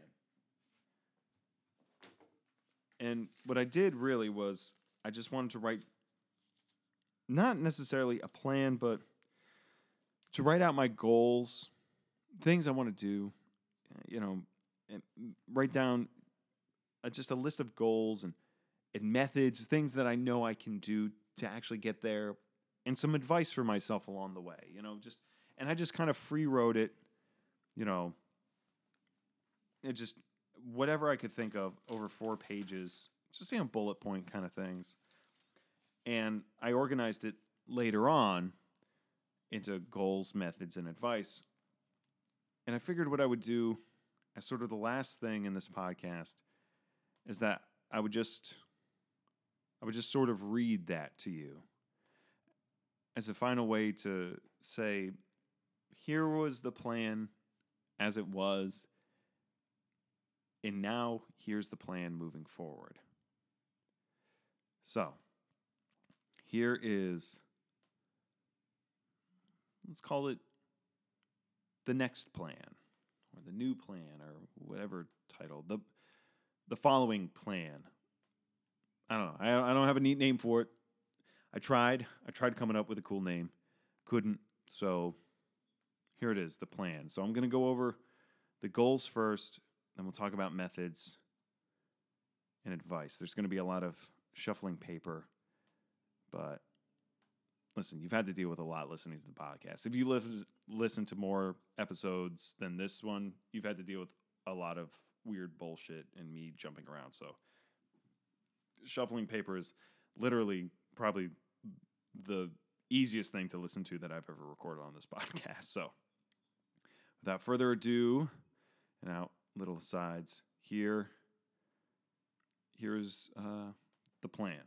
And what i did really was i just wanted to write not necessarily a plan, but to write out my goals, things I want to do, you know, write down a, just a list of goals and, and methods, things that I know I can do to actually get there, and some advice for myself along the way, you know, just, and I just kind of free wrote it, you know, it just, whatever I could think of over four pages, just, you know, bullet point kind of things. And I organized it later on into goals, methods, and advice. And I figured what I would do as sort of the last thing in this podcast is that I would just I would just sort of read that to you as a final way to say here was the plan as it was and now here's the plan moving forward. So, here is, let's call it the next plan or the new plan or whatever title. The, the following plan. I don't know. I, I don't have a neat name for it. I tried. I tried coming up with a cool name. Couldn't. So here it is, the plan. So I'm going to go over the goals first, then we'll talk about methods and advice. There's going to be a lot of shuffling paper but listen, you've had to deal with a lot listening to the podcast. If you listen listen to more episodes than this one, you've had to deal with a lot of weird bullshit and me jumping around. So shuffling paper is literally probably the easiest thing to listen to that I've ever recorded on this podcast. So, without further ado, and out little asides here. Here's uh, the plan.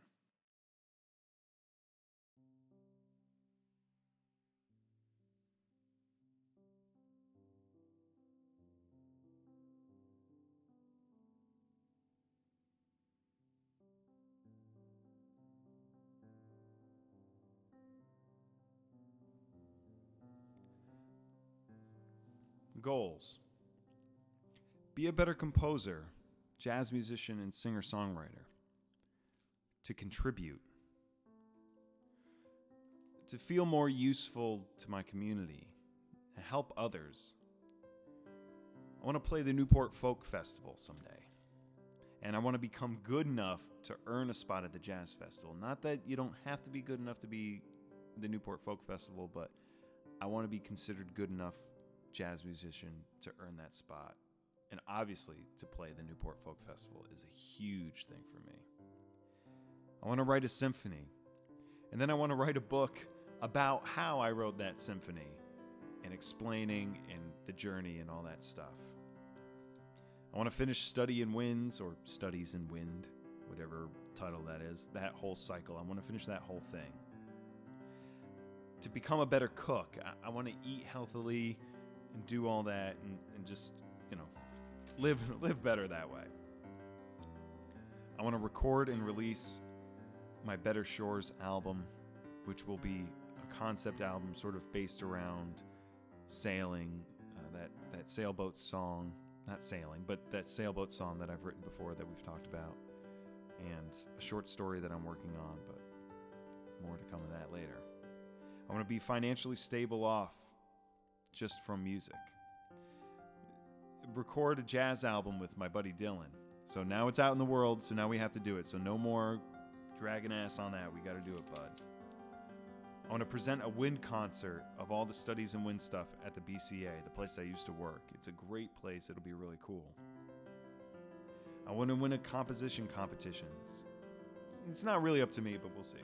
Goals Be a better composer, jazz musician, and singer songwriter. To contribute. To feel more useful to my community and help others. I want to play the Newport Folk Festival someday. And I want to become good enough to earn a spot at the Jazz Festival. Not that you don't have to be good enough to be the Newport Folk Festival, but I want to be considered good enough jazz musician to earn that spot. And obviously, to play the Newport Folk Festival is a huge thing for me. I want to write a symphony. And then I want to write a book about how I wrote that symphony and explaining and the journey and all that stuff. I want to finish Study in Winds or Studies in Wind, whatever title that is, that whole cycle. I want to finish that whole thing. To become a better cook, I, I want to eat healthily and do all that and, and just, you know, live live better that way. I want to record and release my Better Shores album, which will be a concept album sort of based around sailing, uh, that that sailboat song, not sailing, but that sailboat song that I've written before that we've talked about, and a short story that I'm working on, but more to come of that later. I want to be financially stable off just from music. Record a jazz album with my buddy Dylan. So now it's out in the world, so now we have to do it. So no more dragging ass on that. We got to do it, bud. I want to present a wind concert of all the studies in wind stuff at the BCA, the place I used to work. It's a great place. It'll be really cool. I want to win a composition competition. It's not really up to me, but we'll see.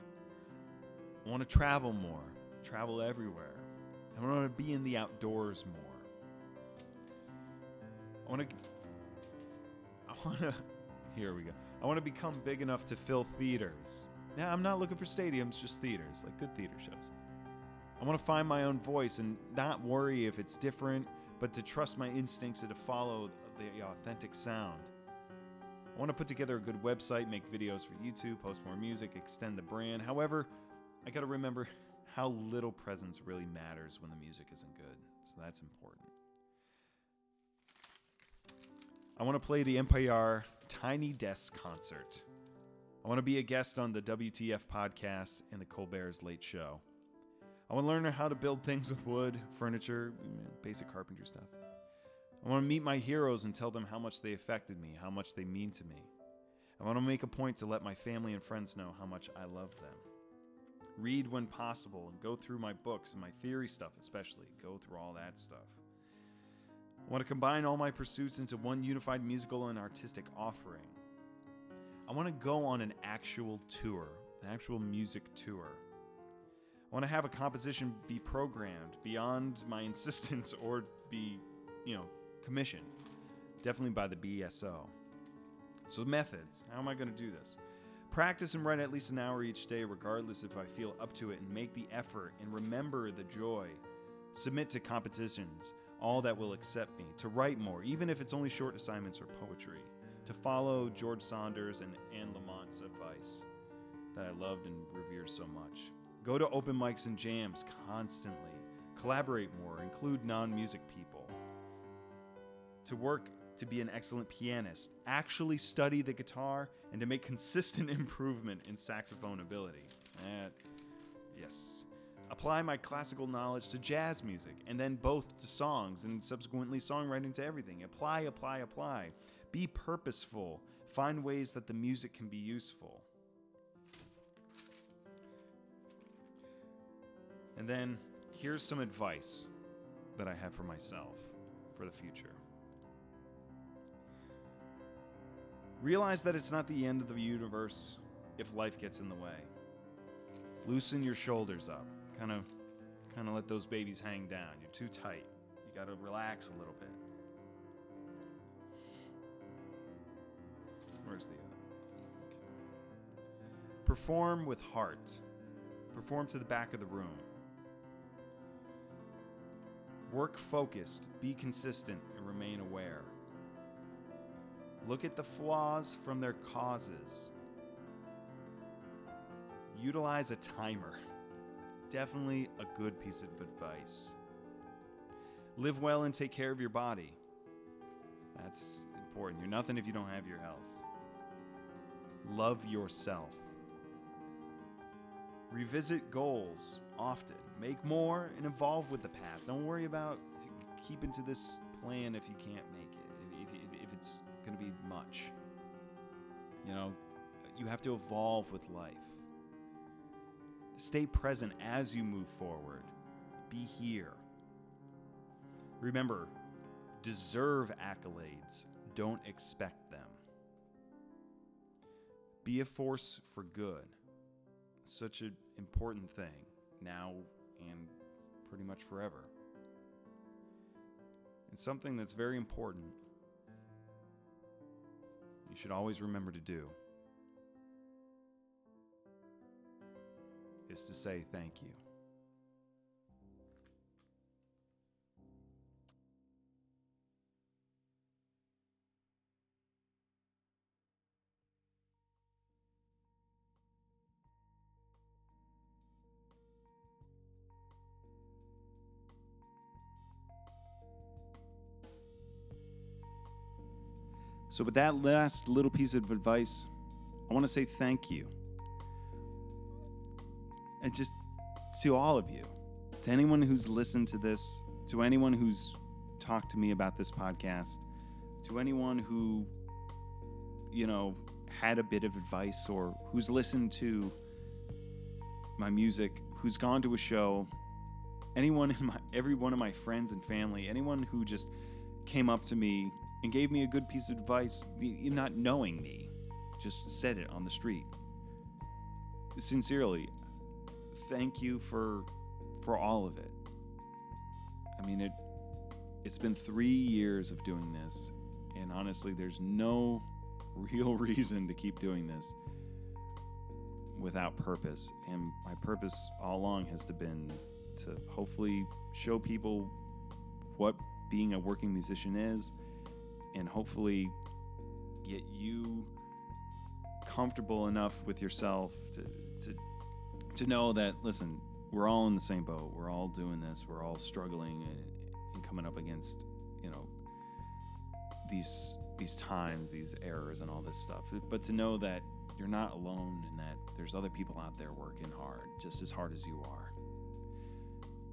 I want to travel more, travel everywhere. I want to be in the outdoors more. I want to. I want to. Here we go. I want to become big enough to fill theaters. Now, I'm not looking for stadiums, just theaters, like good theater shows. I want to find my own voice and not worry if it's different, but to trust my instincts and to follow the authentic sound. I want to put together a good website, make videos for YouTube, post more music, extend the brand. However, I got to remember how little presence really matters when the music isn't good. So that's important. I want to play the NPR Tiny Desk concert. I want to be a guest on the WTF podcast and the Colbert's Late Show. I want to learn how to build things with wood, furniture, basic carpentry stuff. I want to meet my heroes and tell them how much they affected me, how much they mean to me. I want to make a point to let my family and friends know how much I love them read when possible, and go through my books and my theory stuff, especially. Go through all that stuff. I want to combine all my pursuits into one unified musical and artistic offering. I want to go on an actual tour, an actual music tour. I want to have a composition be programmed beyond my insistence or be, you know, commissioned. Definitely by the BSO. So, methods. How am I going to do this? Practice and write at least an hour each day, regardless if I feel up to it, and make the effort and remember the joy. Submit to competitions, all that will accept me, to write more, even if it's only short assignments or poetry, to follow George Saunders and Anne Lamott's advice that I loved and revered so much. Go to open mics and jams constantly, collaborate more, include non music people. To work to be an excellent pianist, actually study the guitar, and to make consistent improvement in saxophone ability. Uh, yes. Apply my classical knowledge to jazz music, and then both to songs, and subsequently songwriting to everything. Apply, apply, apply. Be purposeful. Find ways that the music can be useful. And then here's some advice that I have for myself for the future. Realize that it's not the end of the universe if life gets in the way. Loosen your shoulders up. Kind of kind of let those babies hang down. You're too tight. You got to relax a little bit. Where's the other? Okay. Perform with heart. Perform to the back of the room. Work focused, be consistent, and remain aware. Look at the flaws from their causes. Utilize a timer. Definitely a good piece of advice. Live well and take care of your body. That's important. You're nothing if you don't have your health. Love yourself. Revisit goals often. Make more and evolve with the path. Don't worry about keeping to this plan if you can't make going to be much. You know, you have to evolve with life. Stay present as you move forward. Be here. Remember, deserve accolades, don't expect them. Be a force for good. Such an important thing now and pretty much forever. And something that's very important you should always remember to do is to say thank you. So, with that last little piece of advice, I want to say thank you. And just to all of you, to anyone who's listened to this, to anyone who's talked to me about this podcast, to anyone who, you know, had a bit of advice or who's listened to my music, who's gone to a show, anyone in my every one of my friends and family, anyone who just came up to me and gave me a good piece of advice, not knowing me, just said it on the street. Sincerely, thank you for for all of it. I mean it it's been 3 years of doing this and honestly there's no real reason to keep doing this without purpose and my purpose all along has to been to hopefully show people what being a working musician is and hopefully get you comfortable enough with yourself to, to to know that listen we're all in the same boat. We're all doing this. We're all struggling and, and coming up against you know these these times these errors and all this stuff. But to know that you're not alone and that there's other people out there working hard just as hard as you are.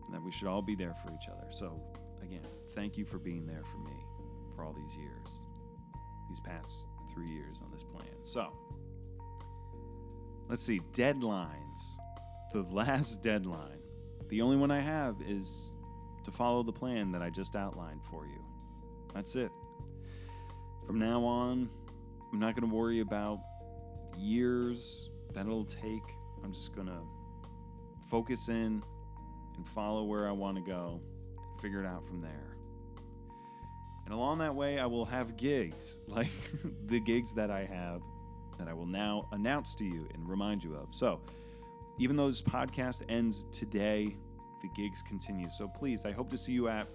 And that we should all be there for each other. So again thank you for being there for me for all these years, these past three years on this plan. So, let's see, deadlines. The last deadline, the only one I have is to follow the plan that I just outlined for you. That's it. From now on, I'm not going to worry about years that it'll take. I'm just going to focus in and follow where I want to go, and figure it out from there. And along that way, I will have gigs like the gigs that I have that I will now announce to you and remind you of. So, even though this podcast ends today, the gigs continue. So please, I hope to see you at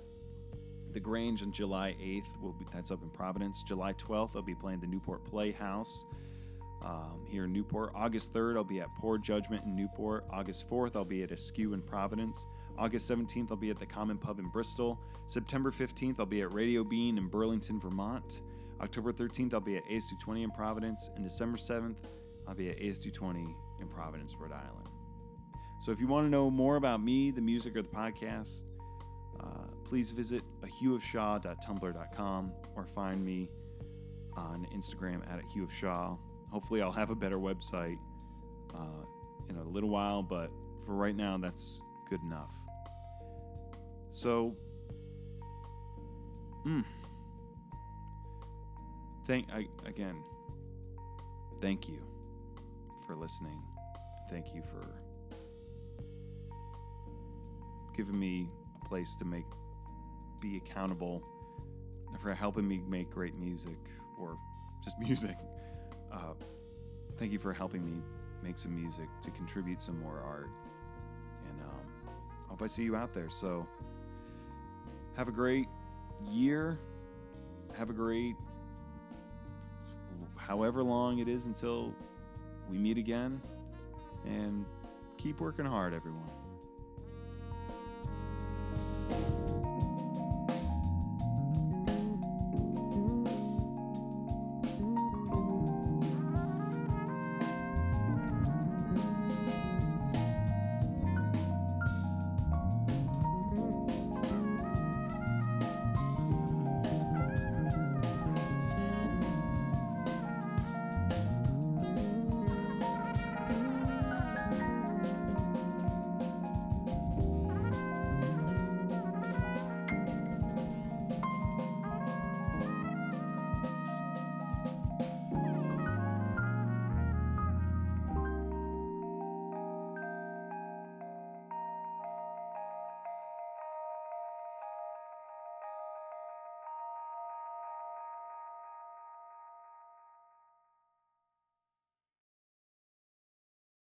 the Grange on July 8th. We'll be, that's up in Providence. July 12th, I'll be playing the Newport Playhouse um, here in Newport. August 3rd, I'll be at Pour Judgement in Newport. August 4th, I'll be at Askew in Providence. August 17th, I'll be at the Common Pub in Bristol. September 15th, I'll be at Radio Bean in Burlington, Vermont. October 13th, I'll be at AS220 in Providence. And December 7th, I'll be at AS220 in Providence, Rhode Island. So if you want to know more about me, the music, or the podcast, uh, please visit ahueofshaw.tumblr.com or find me on Instagram at a Hue of Shaw. Hopefully, I'll have a better website uh, in a little while, but for right now, that's good enough. So, mm, thank I again. thank you for listening. Thank you for giving me a place to make be accountable for helping me make great music or just music. Uh, thank you for helping me make some music to contribute some more art. And um, I hope I see you out there. So have a great year. Have a great however long it is until we meet again. And keep working hard, everyone.